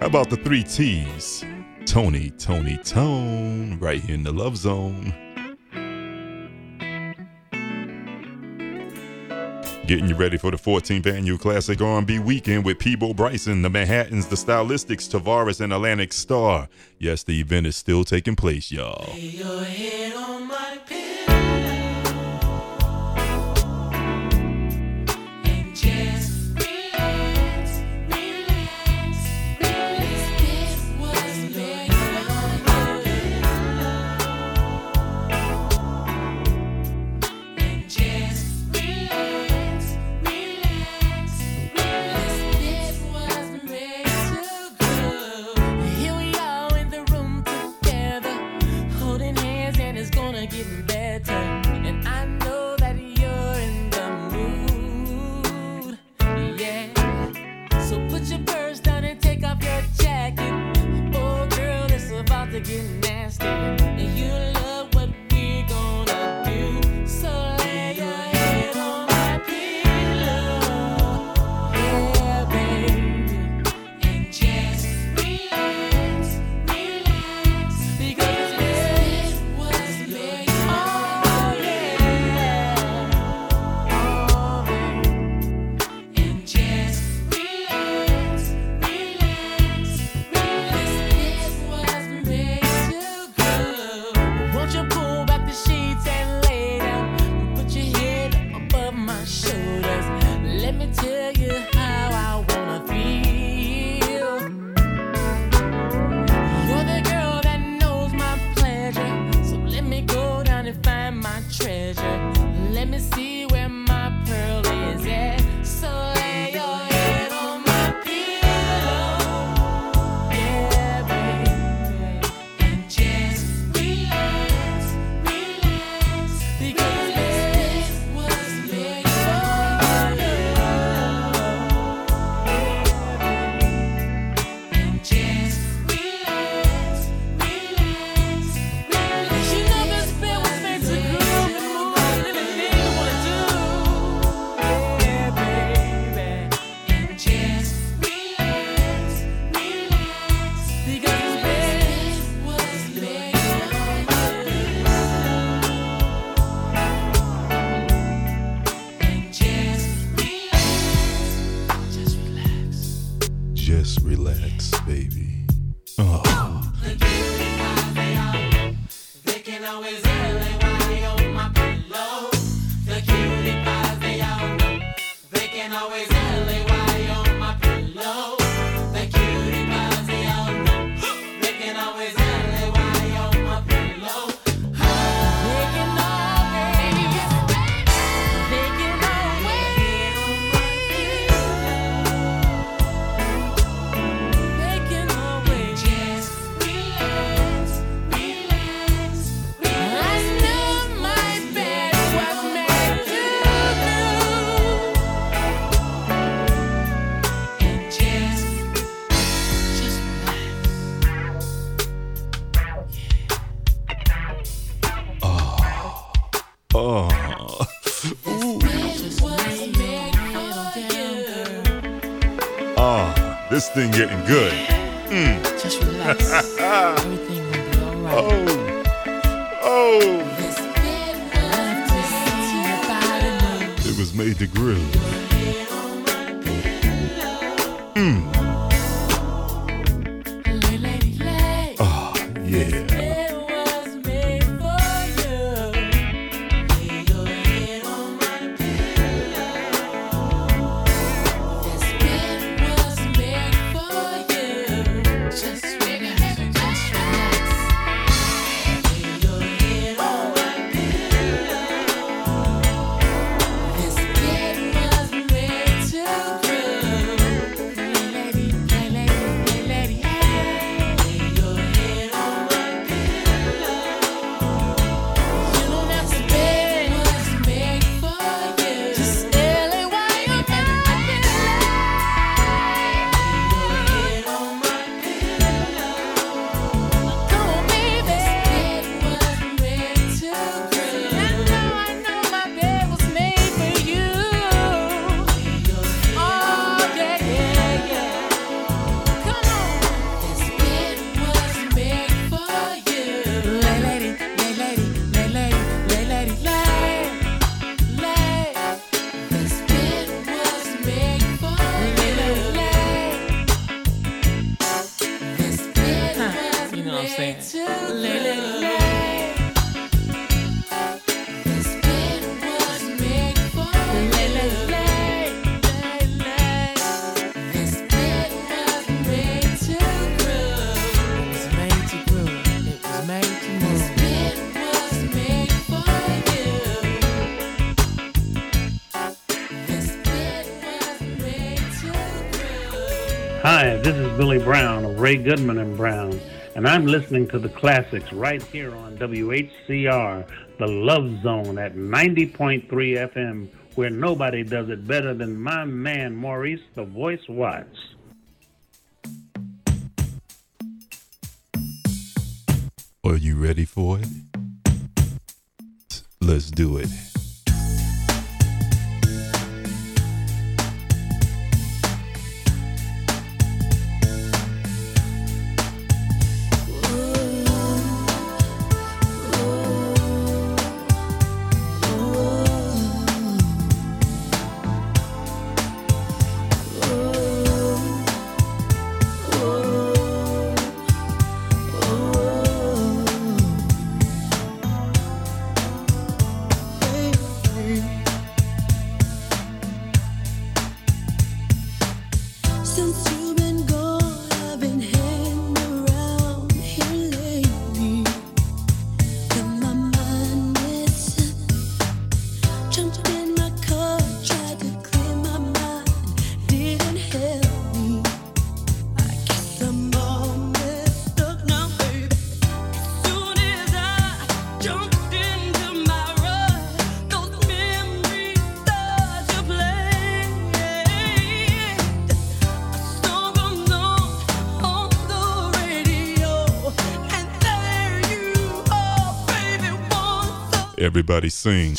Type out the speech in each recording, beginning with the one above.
How about the three T's? Tony, Toni, Tone, right here in the Love Zone. Getting you ready for the 14th annual Classic R&B Weekend with Peabo Bryson, the Manhattans, the Stylistics, Tavares, and Atlantic Starr. Yes, the event is still taking place, y'all. Thing getting good. Ray Goodman and Brown, and I'm listening to the classics right here on WHCR, the Love Zone at 90.3 FM, where nobody does it better than my man Maurice the Voice Watts. Are you ready for it? Let's do it. Everybody sing.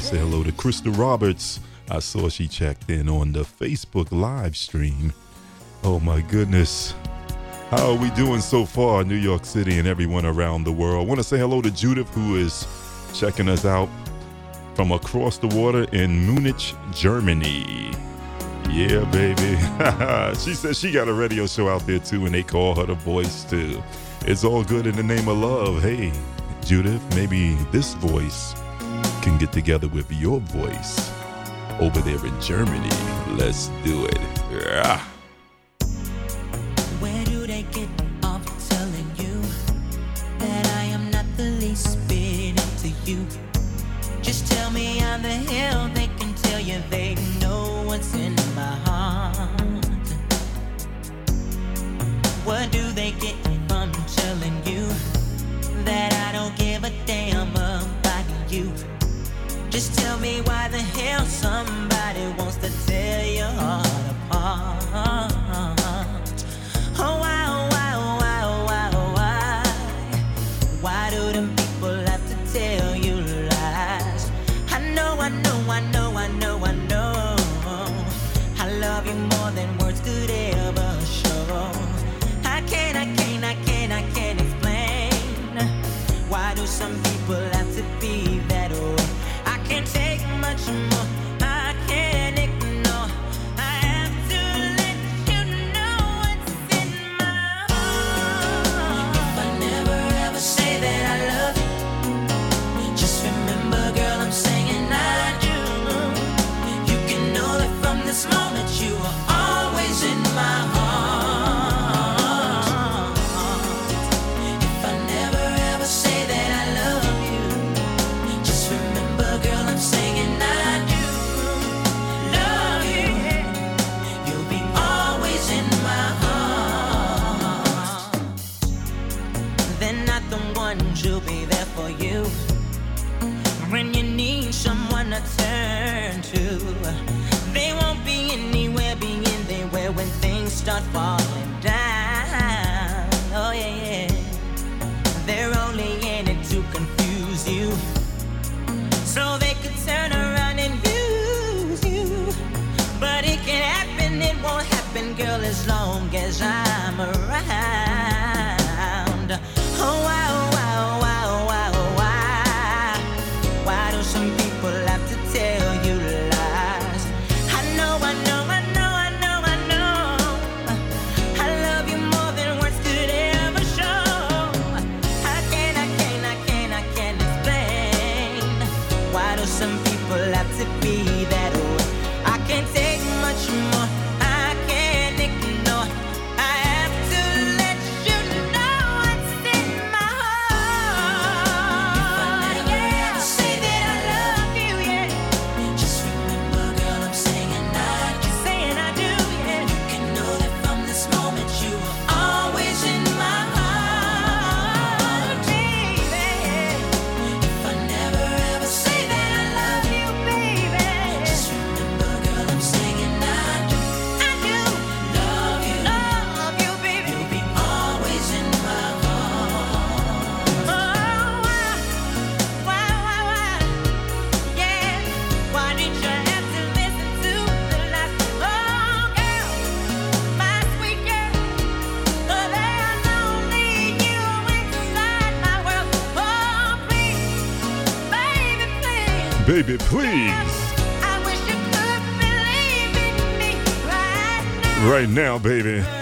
say hello to Krista Roberts. I saw she checked in on the Facebook live stream. Oh my goodness. How are we doing so far, New York City and everyone around the world? I want to say hello to Judith, who is checking us out from across the water in Munich, Germany. Yeah, baby. she says she got a radio show out there too, and they call her the voice too. It's all good in the name of love. Hey, Judith, maybe this voice can get together with your voice over there in Germany. Let's do it. Yeah. now, baby.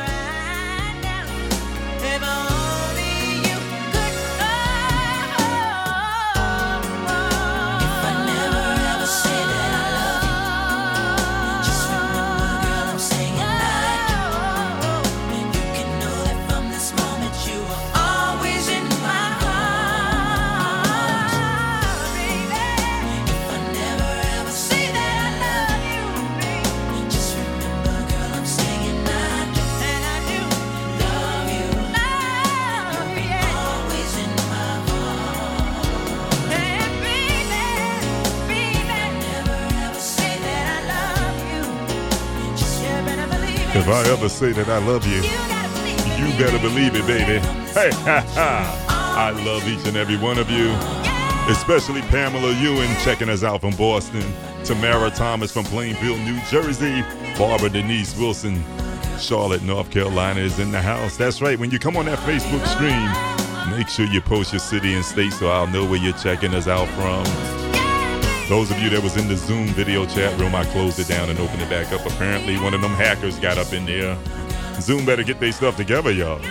I ever say that I love you, you better believe it, baby. Hey. I love each and every one of you, especially Pamela Ewan checking us out from Boston, Tamara Thomas from Plainfield, New Jersey, Barbara Denise Wilson, Charlotte, North Carolina is in the house. That's right, when you come on that Facebook screen, make sure you post your city and state so I'll know where you're checking us out from. Those of you that was in the Zoom video chat room, I closed it down and opened it back up. Apparently, one of them hackers got up in there. Zoom better get their stuff together, y'all.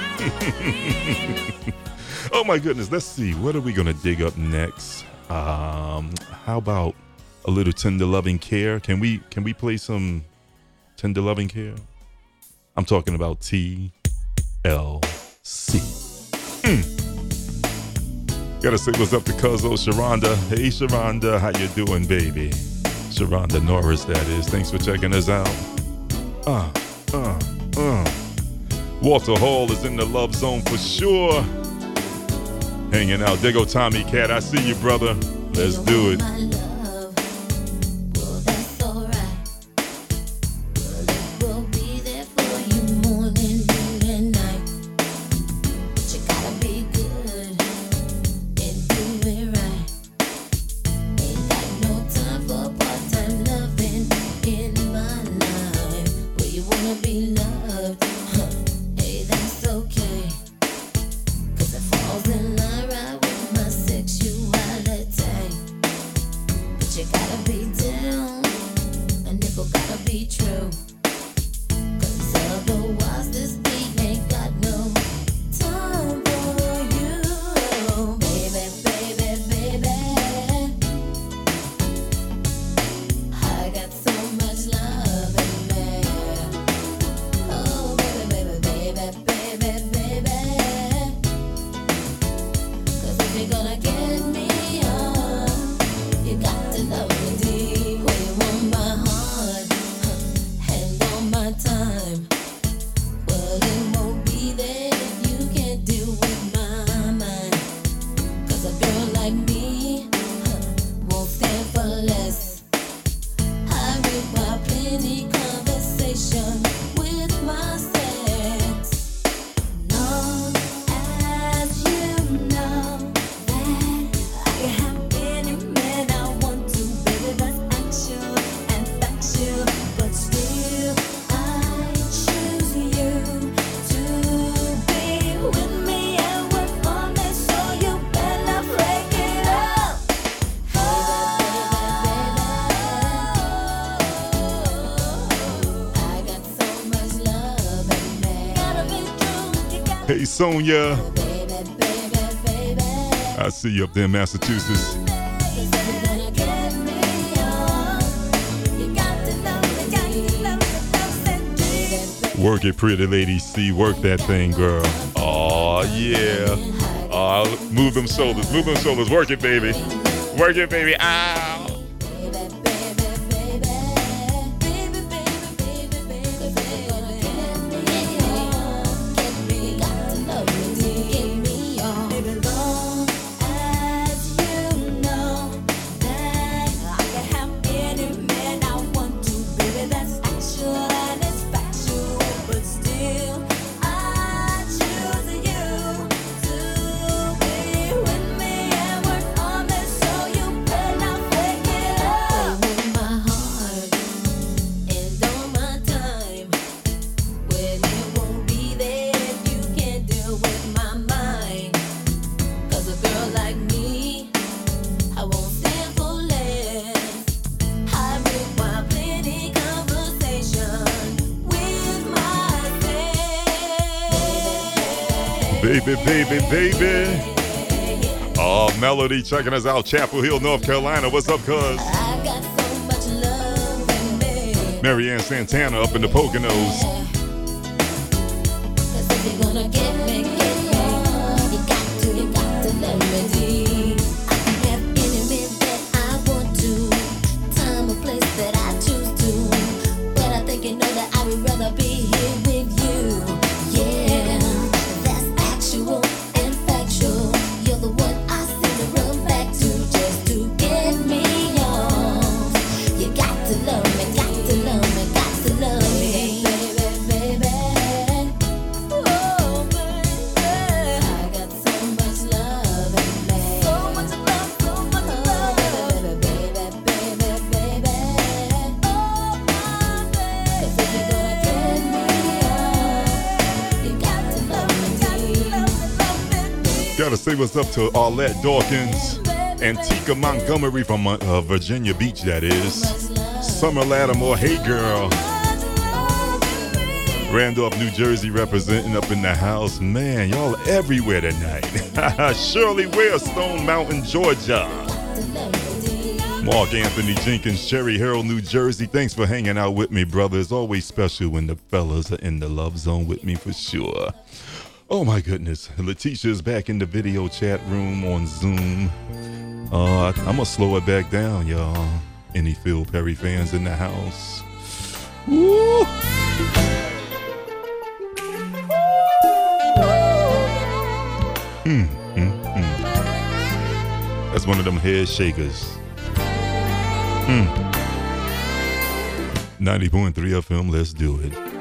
oh my goodness, let's see. What are we gonna dig up next? Um, how about a little tender loving care? Can we can we play some tender loving care? I'm talking about TLC. Mm. Gotta say what's up to Cuzzo Sharonda. Hey Sharonda, how you doing, baby? Sharonda Norris, that is. Thanks for checking us out. Uh, uh, uh. Walter Hall is in the love zone for sure. Hanging out. There go Tommy Cat. I see you, brother. Let's do it. Sonia. I see you up there in Massachusetts. Work it, pretty lady. See, work that thing, girl. Oh yeah. Oh, move them shoulders, move them shoulders. Work it, baby. Work it, baby. Ah. Baby, baby. Oh, Melody checking us out, Chapel Hill, North Carolina. What's up, cuz? Marianne Santana up in the Poconos. What's up to Arlette Dawkins, Antika Montgomery from uh, Virginia Beach, that is. Summer Lattimore, hey girl. Randolph, New Jersey, representing up in the house. Man, y'all everywhere tonight. Shirley Ware, Stone Mountain, Georgia. Mark Anthony Jenkins, Cherry Hill, New Jersey. Thanks for hanging out with me, brother. It's always special when the fellas are in the love zone with me for sure. Oh my goodness. Letitia's back in the video chat room on Zoom. Uh, I'm gonna slow it back down, y'all. Any Phil Perry fans in the house? Woo! Mm, mm, mm. That's one of them head shakers. Mm. 90.3 FM, let's do it.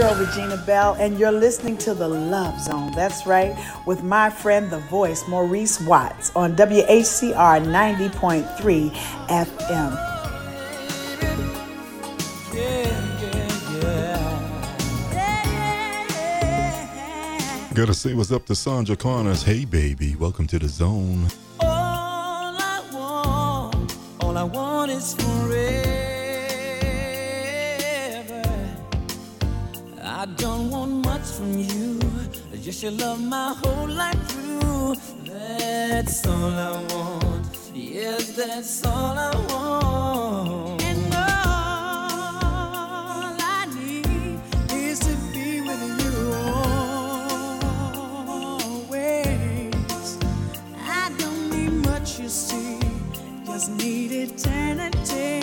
Girl Regina Belle, and you're listening to The Love Zone. That's right, with my friend, the voice, Maurice Watts, on WHCR 90.3 FM. Gotta say what's up to Sandra Connors. Hey, baby, welcome to the zone. Don't want much from you, just your love my whole life through. That's all I want. Yes, that's all I want. And all I need is to be with you always. I don't need much, you see, just need eternity.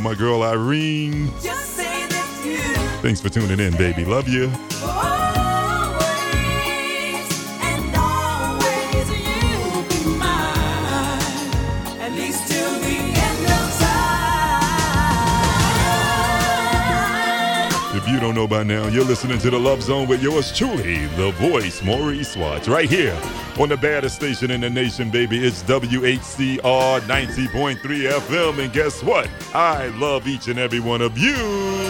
To my girl Irene. Just say that you. Thanks for tuning in, baby. Love you. You don't know by now, you're listening to the Love Zone with yours truly, the voice, Maurice Watts, right here on the baddest station in the nation, baby. It's WHCR 90.3 FM. And guess what? I love each and every one of you.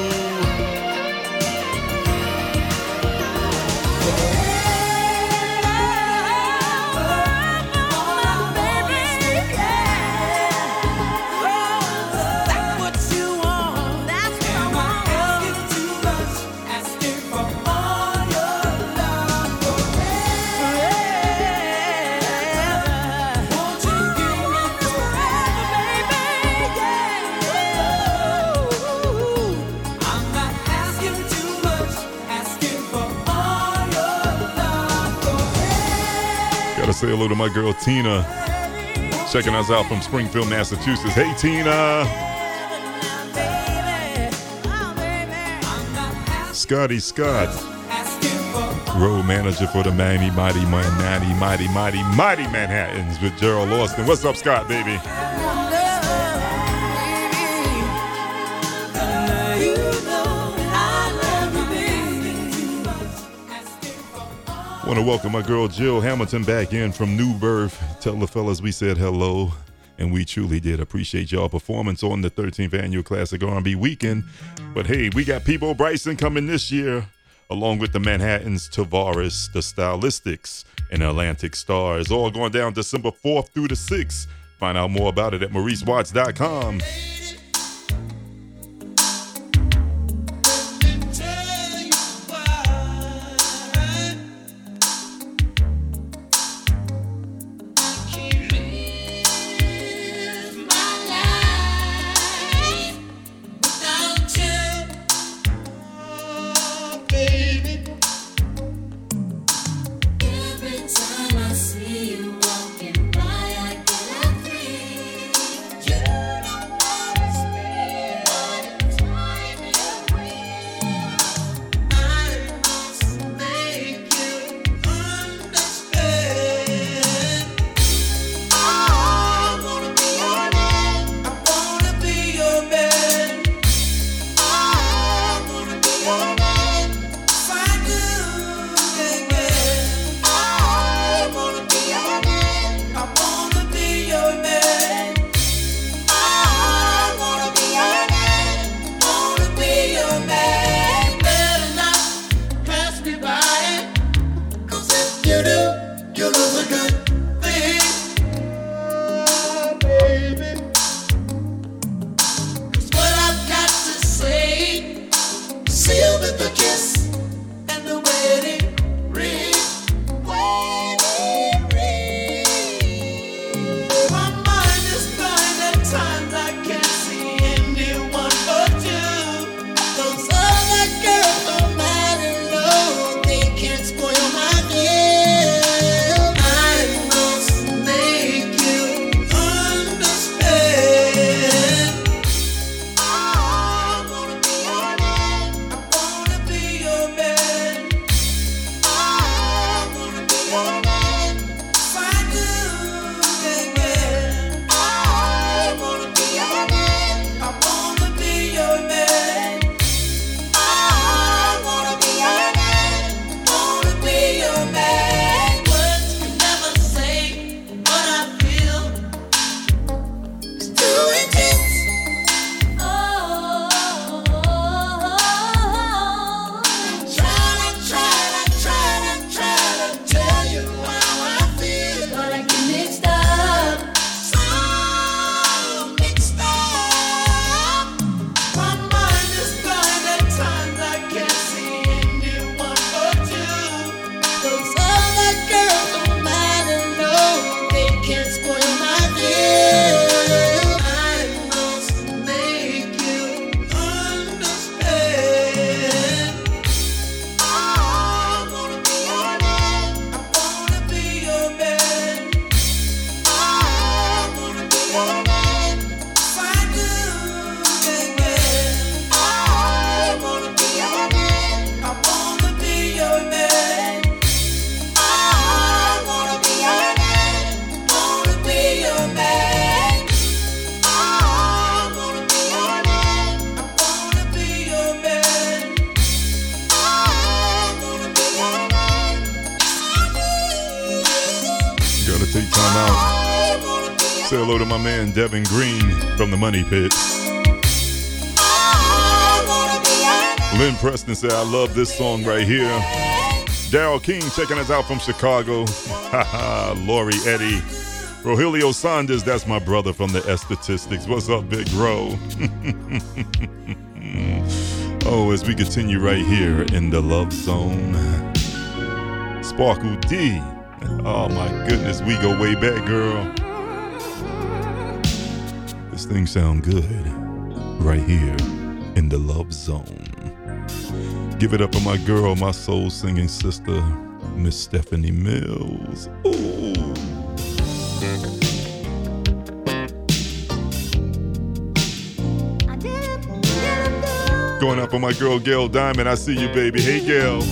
My girl Tina, checking us out from Springfield, Massachusetts. Hey, Tina. Scotty Scott, road manager for the Mighty, Mighty, Mighty, Mighty, Mighty, Mighty Manhattans with Gerald Austin. What's up, Scott, baby? Want to welcome my girl Jill Hamilton back in from New Birth. Tell the fellas we said hello, and we truly did appreciate y'all performance on the 13th annual Classic R&B Weekend. But hey, we got Peabo Bryson coming this year, along with the Manhattans, Tavares, the Stylistics, and Atlantic Starr, all going down December 4th through the 6th. Find out more about it at MauriceWatts.com. Money Pit. Lynn Preston said, I love this song right here. Daryl King checking us out from Chicago. Lori Eddie. Rogelio Saunders, that's my brother from the S Statistics. What's up, Big Ro? oh, as we continue right here in the Love Zone. Sparkle D. Oh my goodness, we go way back, girl. This thing sound good right here in the Love Zone. Give it up for my girl, my soul singing sister, Miss Stephanie Mills. Ooh. Going up on my girl Gail Diamond. I see you, baby. Hey, Gail.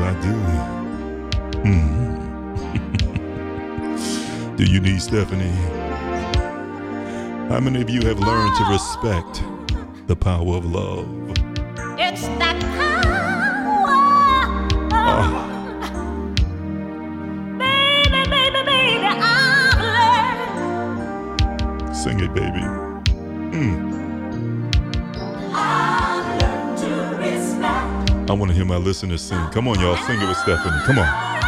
I do. Hmm. do you need Stephanie? How many of you have learned to respect the power of love? It's that power. Ah. Baby, baby, baby, I've learned. Sing it, baby. Mm. I want to hear my listeners sing. Come on, y'all, sing it with Stephanie. Come on.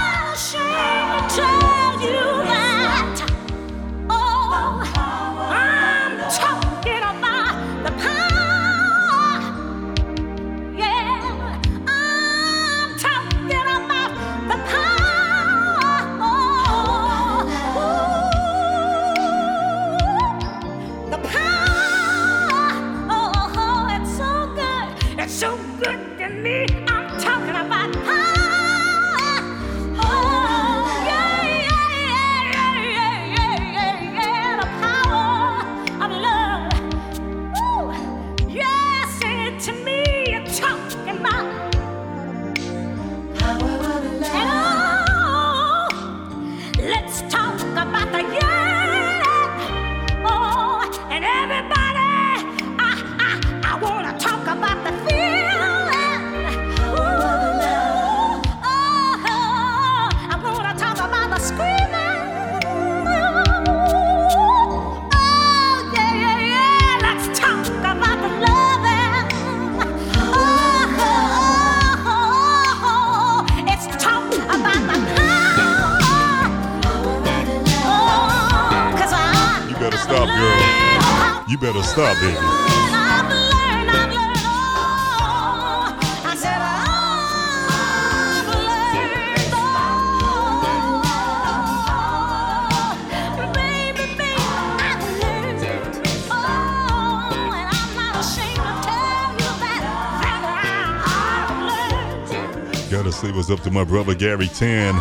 to my brother Gary Tan,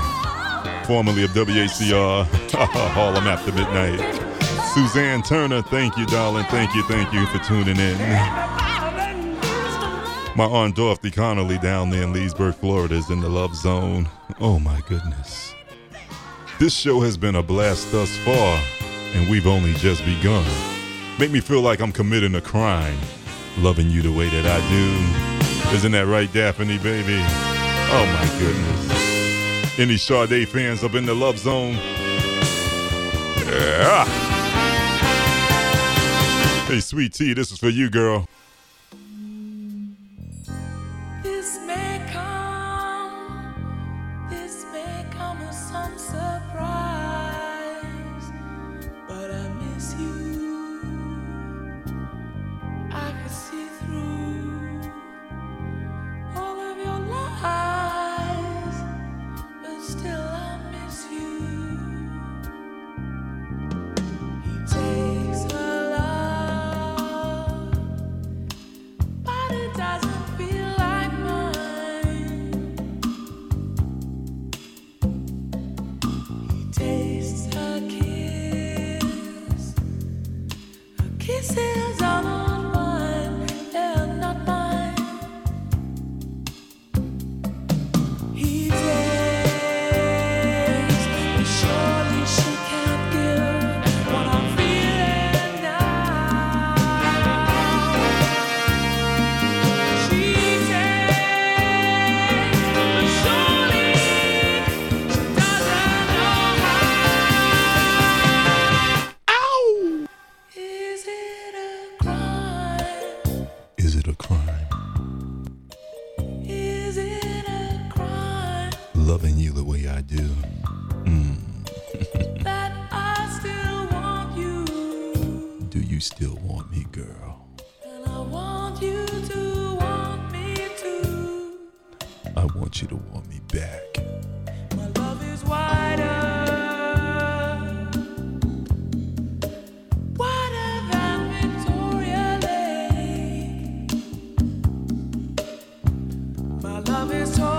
formerly of WHCR, Harlem After Midnight. Suzanne Turner, thank you, darling. Thank you, thank you for tuning in. My aunt Dorothy Connolly down there in Leesburg, Florida is in the love zone. Oh my goodness. This show has been a blast thus far, and we've only just begun. Make me feel like I'm committing a crime, loving you the way that I do. Isn't that right, Daphne, baby? Oh my goodness. Any Sade fans up in the love zone? Yeah. Hey, sweet tea, this is for you, girl. love is all.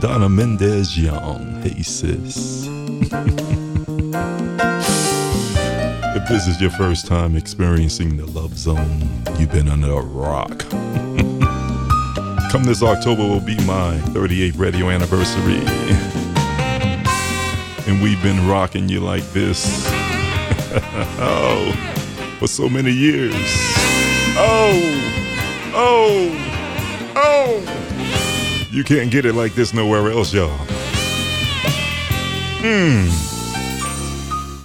Donna Mendez Young. Hey, sis. if this is your first time experiencing the Love Zone, you've been under a rock. Come this October will be my 38th radio anniversary. and we've been rocking you like this oh, for so many years. Oh, oh, oh. You can't get it like this nowhere else, y'all. Mmm.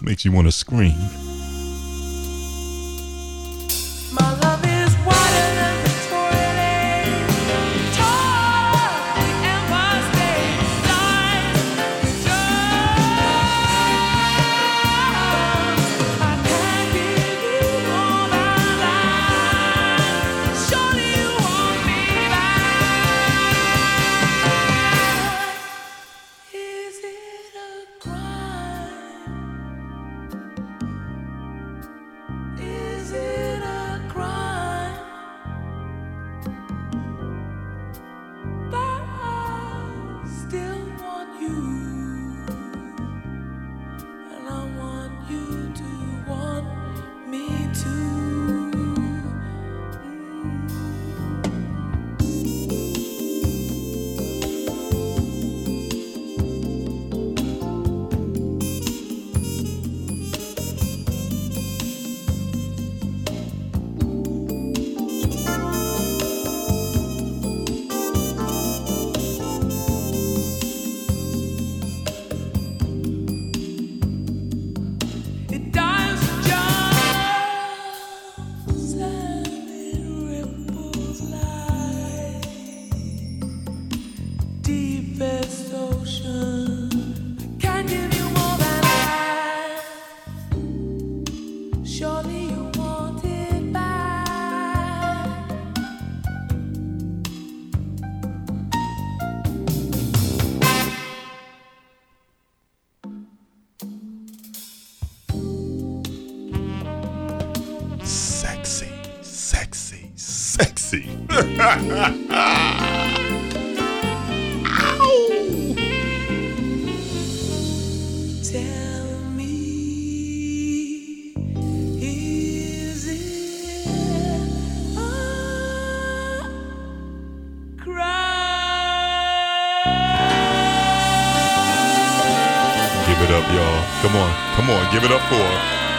Makes you want to scream. For.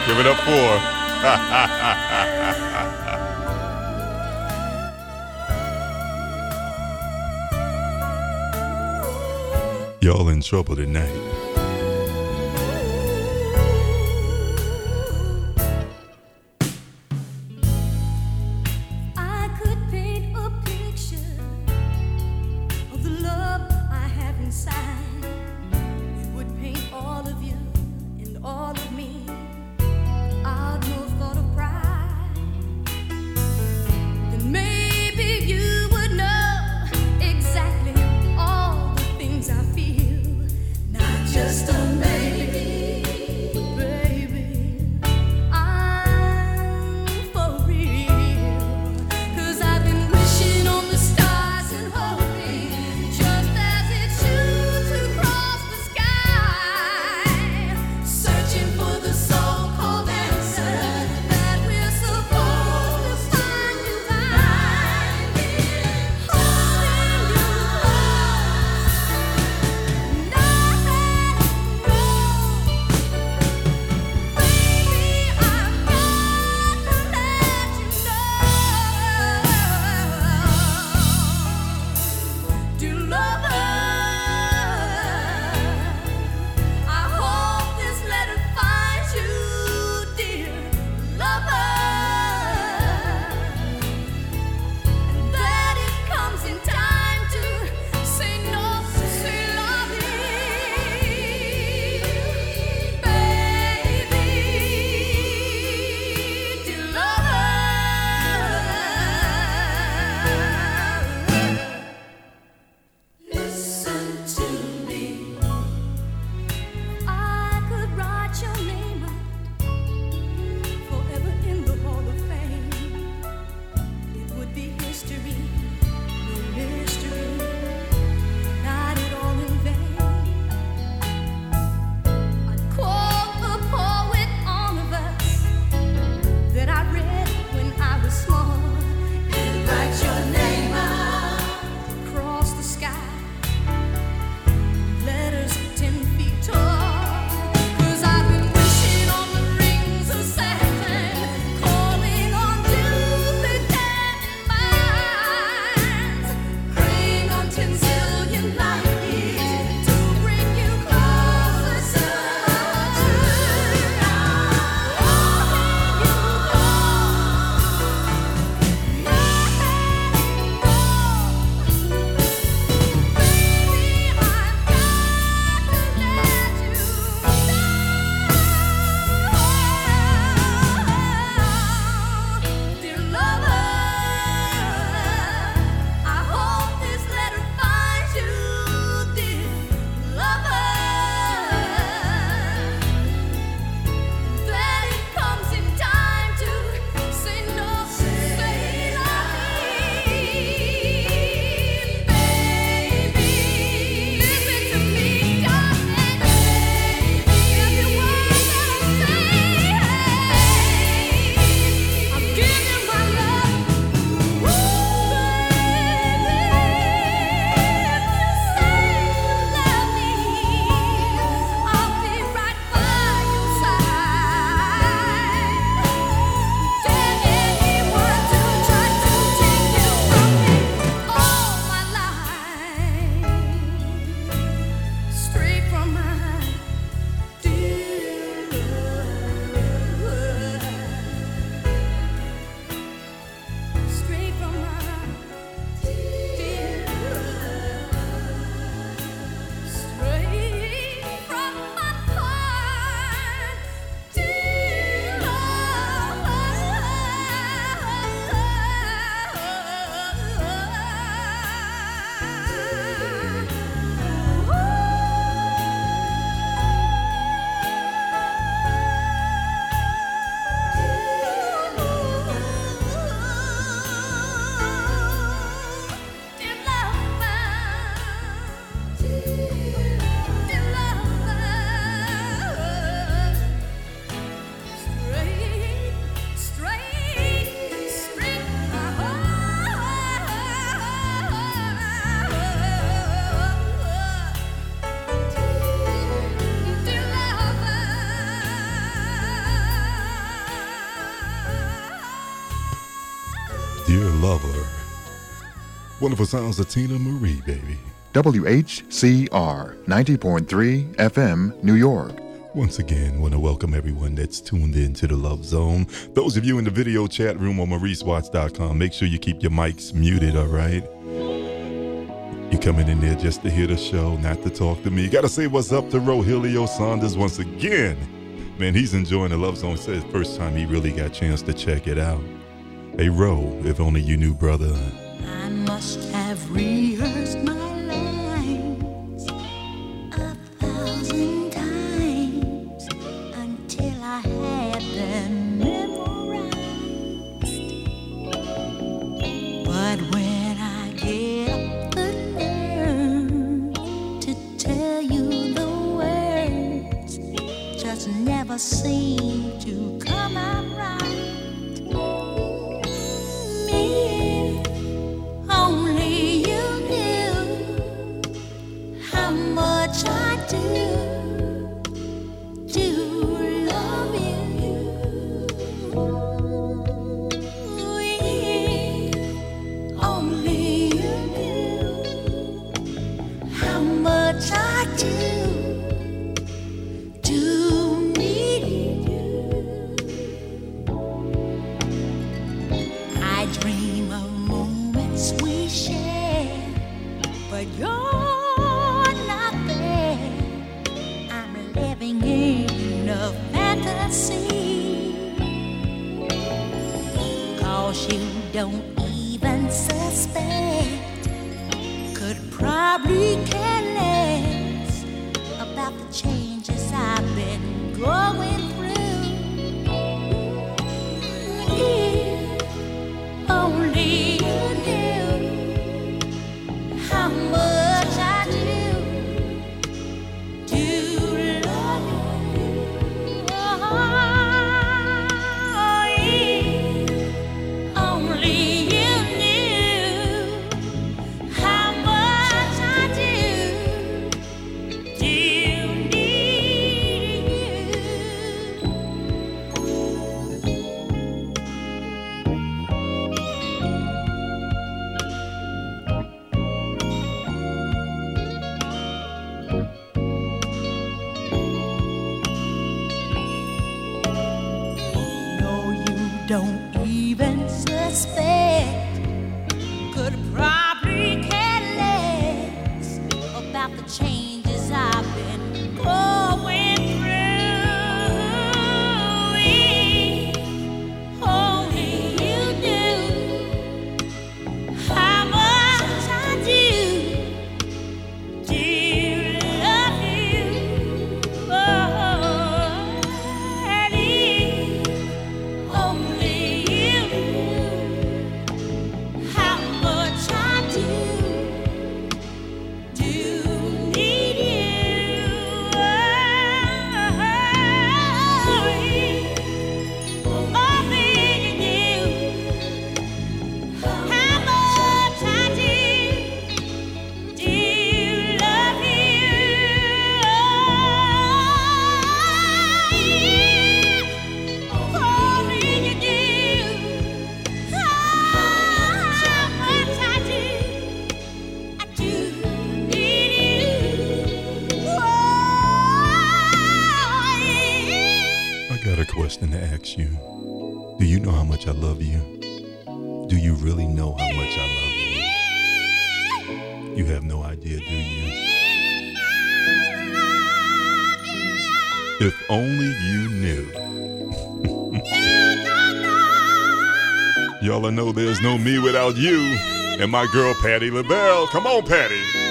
Give it up for. Y'all in trouble tonight. Wonderful sounds of Teena Marie, baby. WHCR 90.3 FM, New York. Once again, want to welcome everyone that's tuned in to the Love Zone. Those of you in the video chat room on MauriceWatts.com, make sure you keep your mics muted, all right? You coming in there just to hear the show, not to talk to me. Gotta say what's up to Rogelio Saunders once again. Man, he's enjoying the Love Zone. Says first time he really got a chance to check it out. Hey, Ro, if only you knew, brother. Must have rehearsed my without you. And my girl Patti LaBelle. Come on, Patti.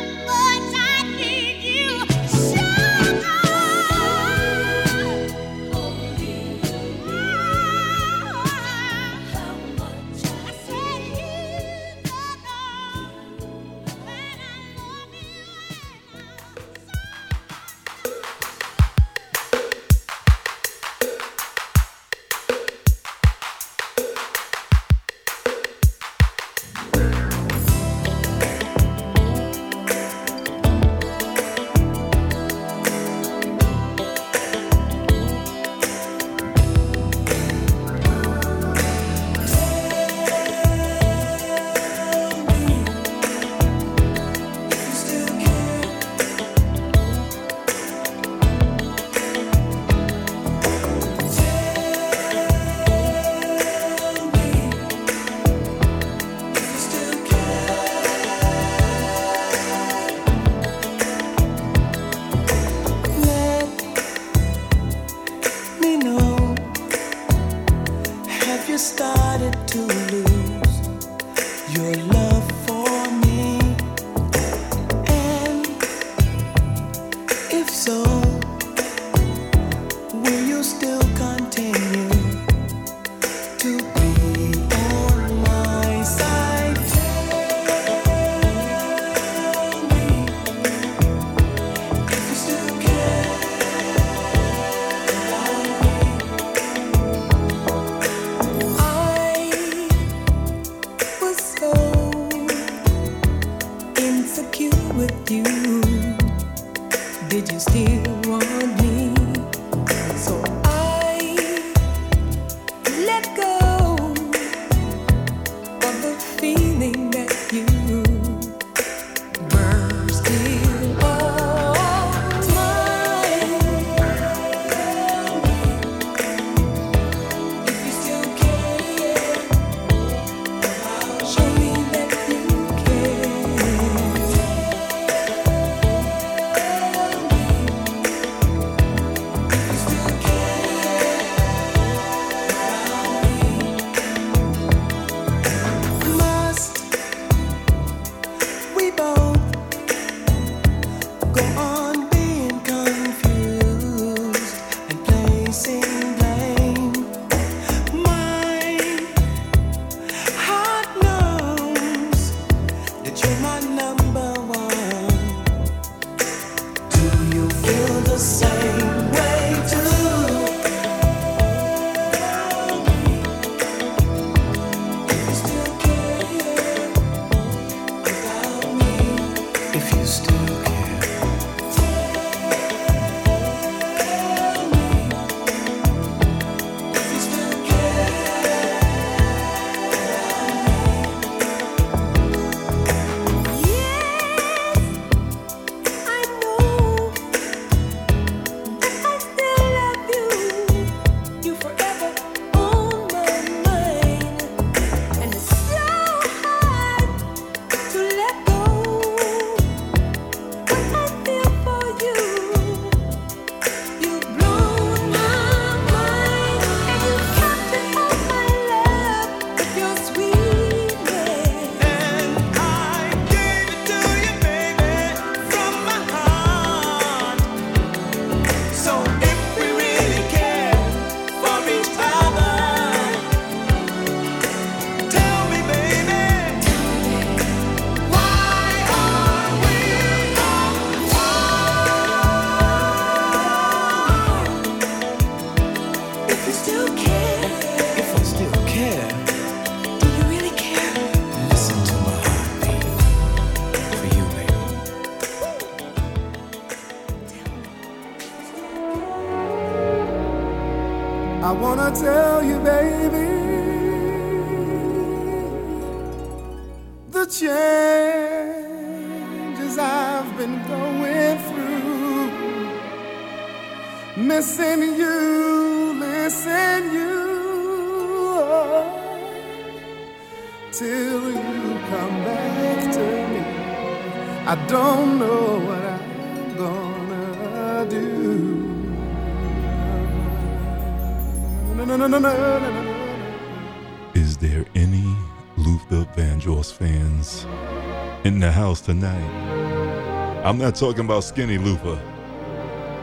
I'm not talking about skinny Luther.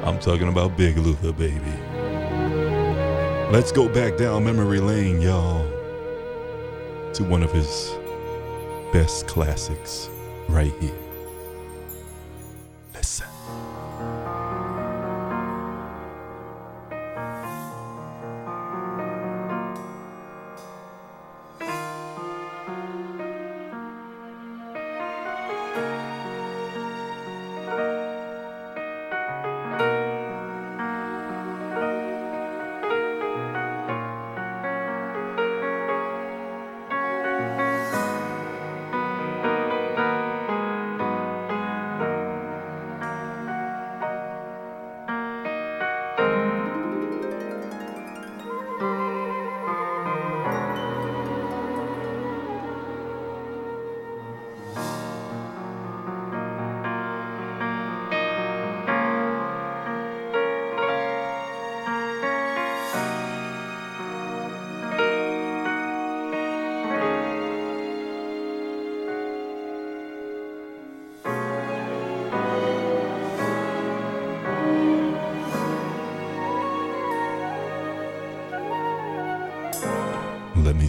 I'm talking about big Luther, baby. Let's go back down memory lane, y'all, to one of his best classics right here.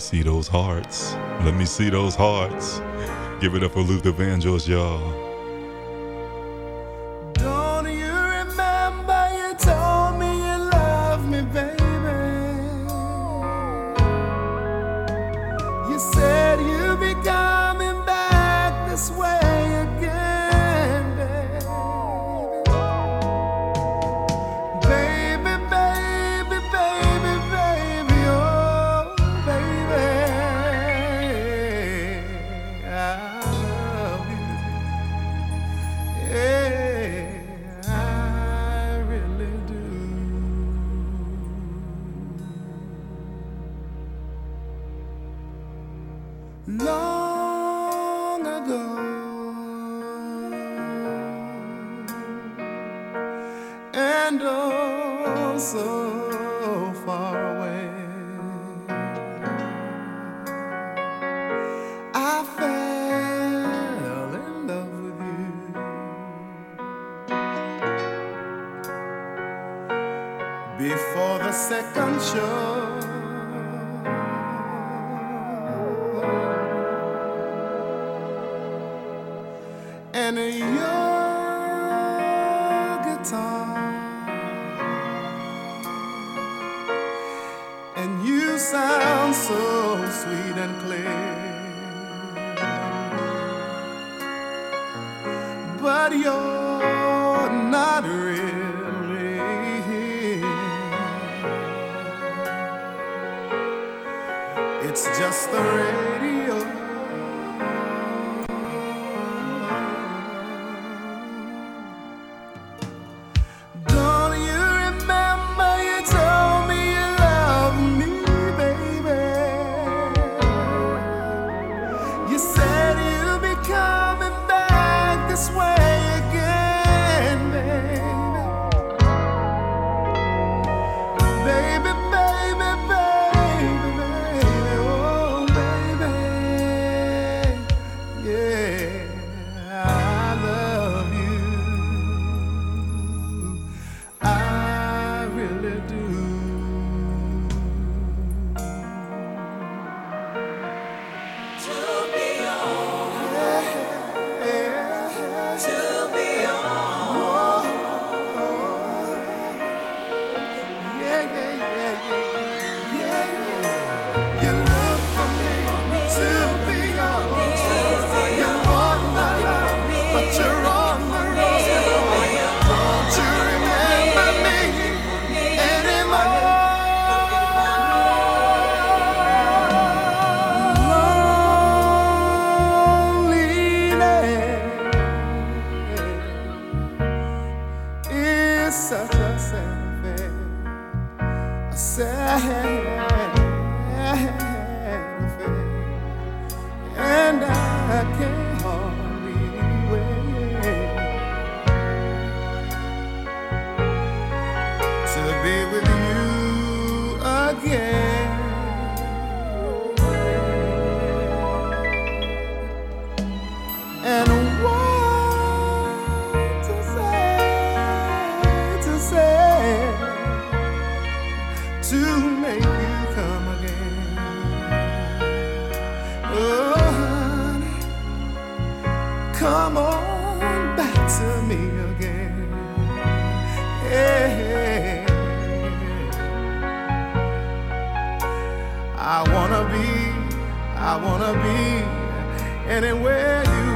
see those hearts. Let me see those hearts. Give it up for Luther Vandross, y'all. It's just the radio.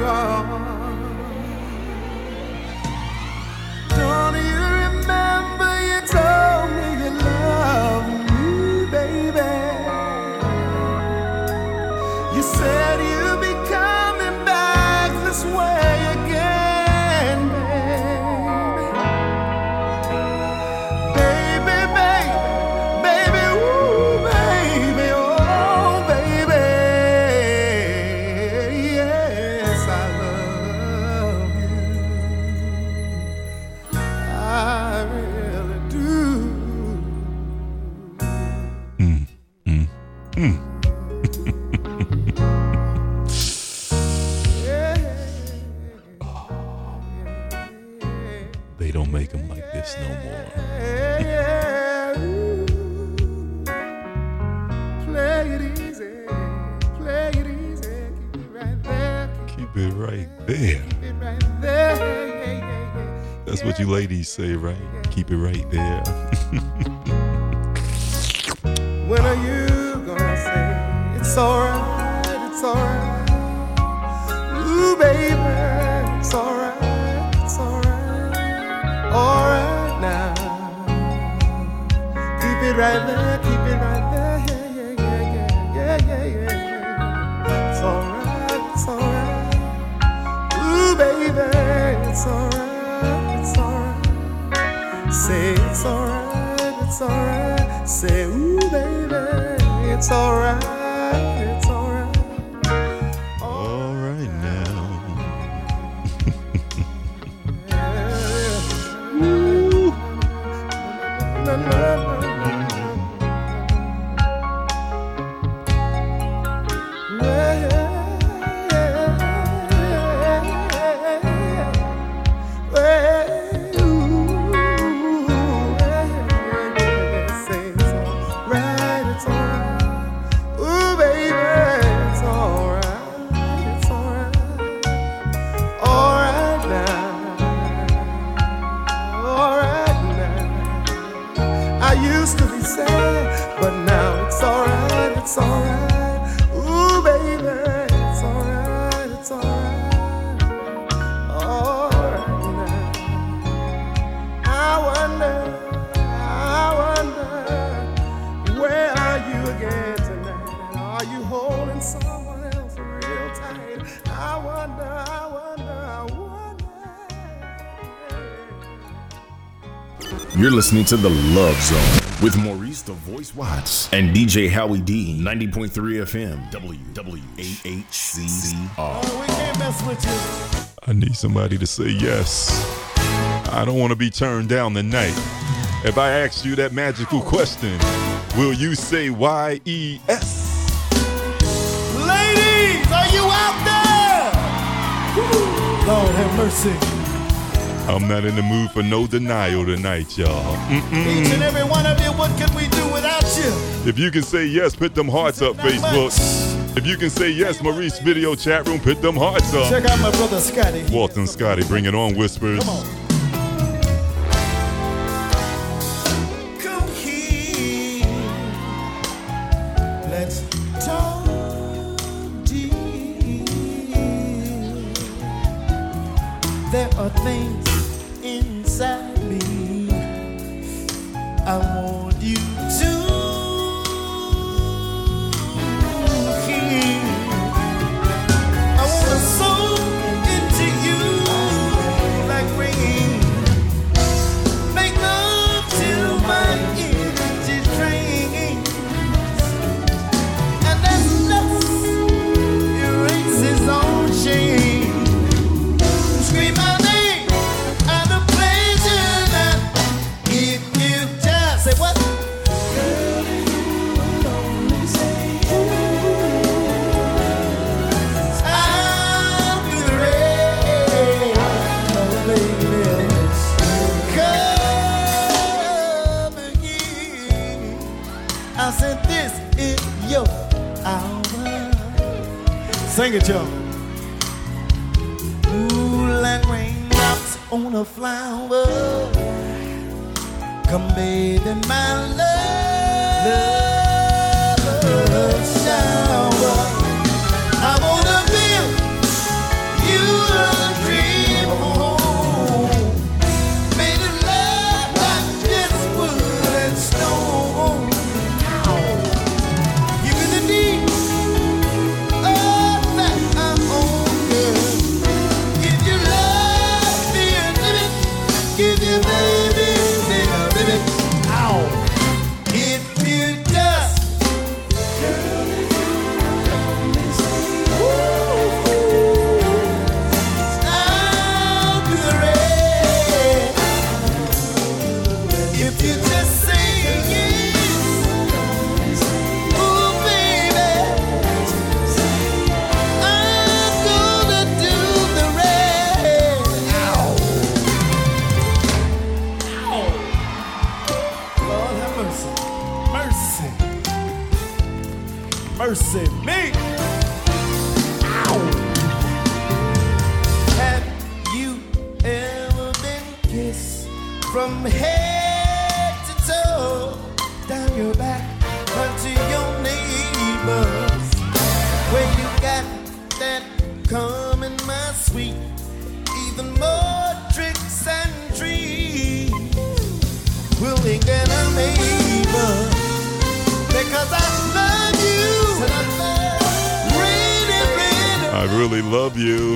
wrong. What you ladies say, right? Keep it right there. When are you gonna say it's alright, it's alright? Ooh, baby, it's alright, it's alright, alright now. Keep it right there, it's alright. Say, ooh, baby, it's alright, Used to be sad, but now it's alright, it's alright. You're listening to The Love Zone with Maurice the Voice Watts and DJ Howie D, 90.3 FM, WHCR. Oh, we can't mess with you. I need somebody to say yes. I don't want to be turned down tonight. If I ask you that magical question, will you say Y E S? Ladies, are you out there? Woo. Lord have mercy. I'm not in the mood for no denial tonight, y'all. Each Mm-mm. and every one of you, what can we do without you? If you can say yes, put them hearts up, Facebook. If you can say yes, Maurice Video Chat Room, put them hearts up. Check out my brother Scotty. Walton Scotty, bring it on, Whispers. Come on. On a flower. Come bathe in my love mercy, love you.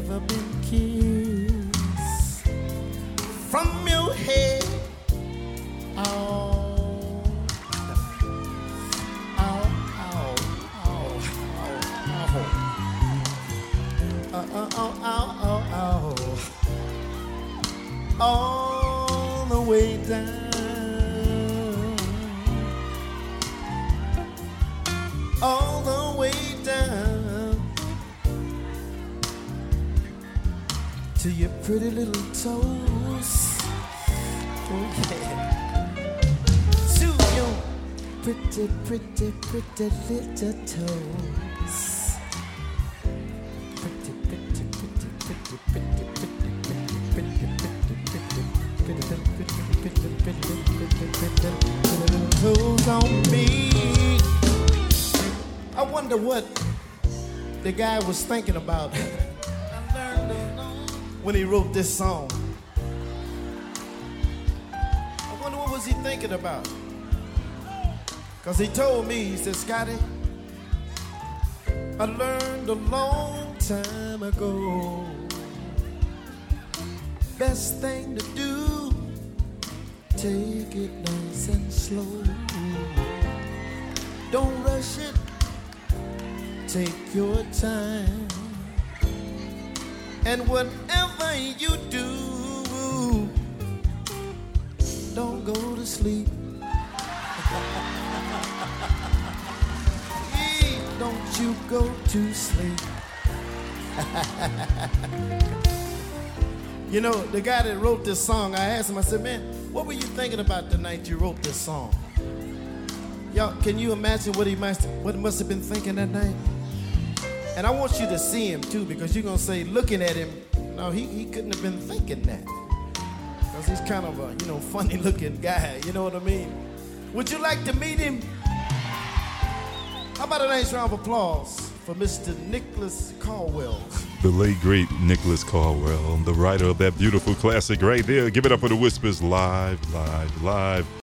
Ever been kissed from your head? Oh, ow, ow, ow, ow. Uh, uh, oh, ow, ow, ow. All the way down. Pretty little toes. Oh, yeah. To your pretty, pretty, pretty little toes. Pretty, pretty, pretty, pretty, pretty, pretty, pretty, pretty, pretty, pretty, pretty, pretty, pretty little toes on me. I wonder what the guy was thinking about when he wrote this song. I wonder what was he thinking about. Cause he told me, he said, Scotty, I learned a long time ago. Best thing to do, take it nice and slow. Don't rush it, take your time. And whatever you do, don't go to sleep. Don't you go to sleep. you know, the guy that wrote this song, I asked him, I said, man, what were you thinking about the night you wrote this song? Y'all, can you imagine what he must what must have been thinking that night? And I want you to see him too, because you're gonna say, looking at him, no, he, he couldn't have been thinking that. Because he's kind of a, you know, funny looking guy, you know what I mean? Would you like to meet him? How about a nice round of applause for Mr. Nicholas Caldwell? The late great Nicholas Caldwell, the writer of that beautiful classic right there. Give it up for the Whispers live, live, live.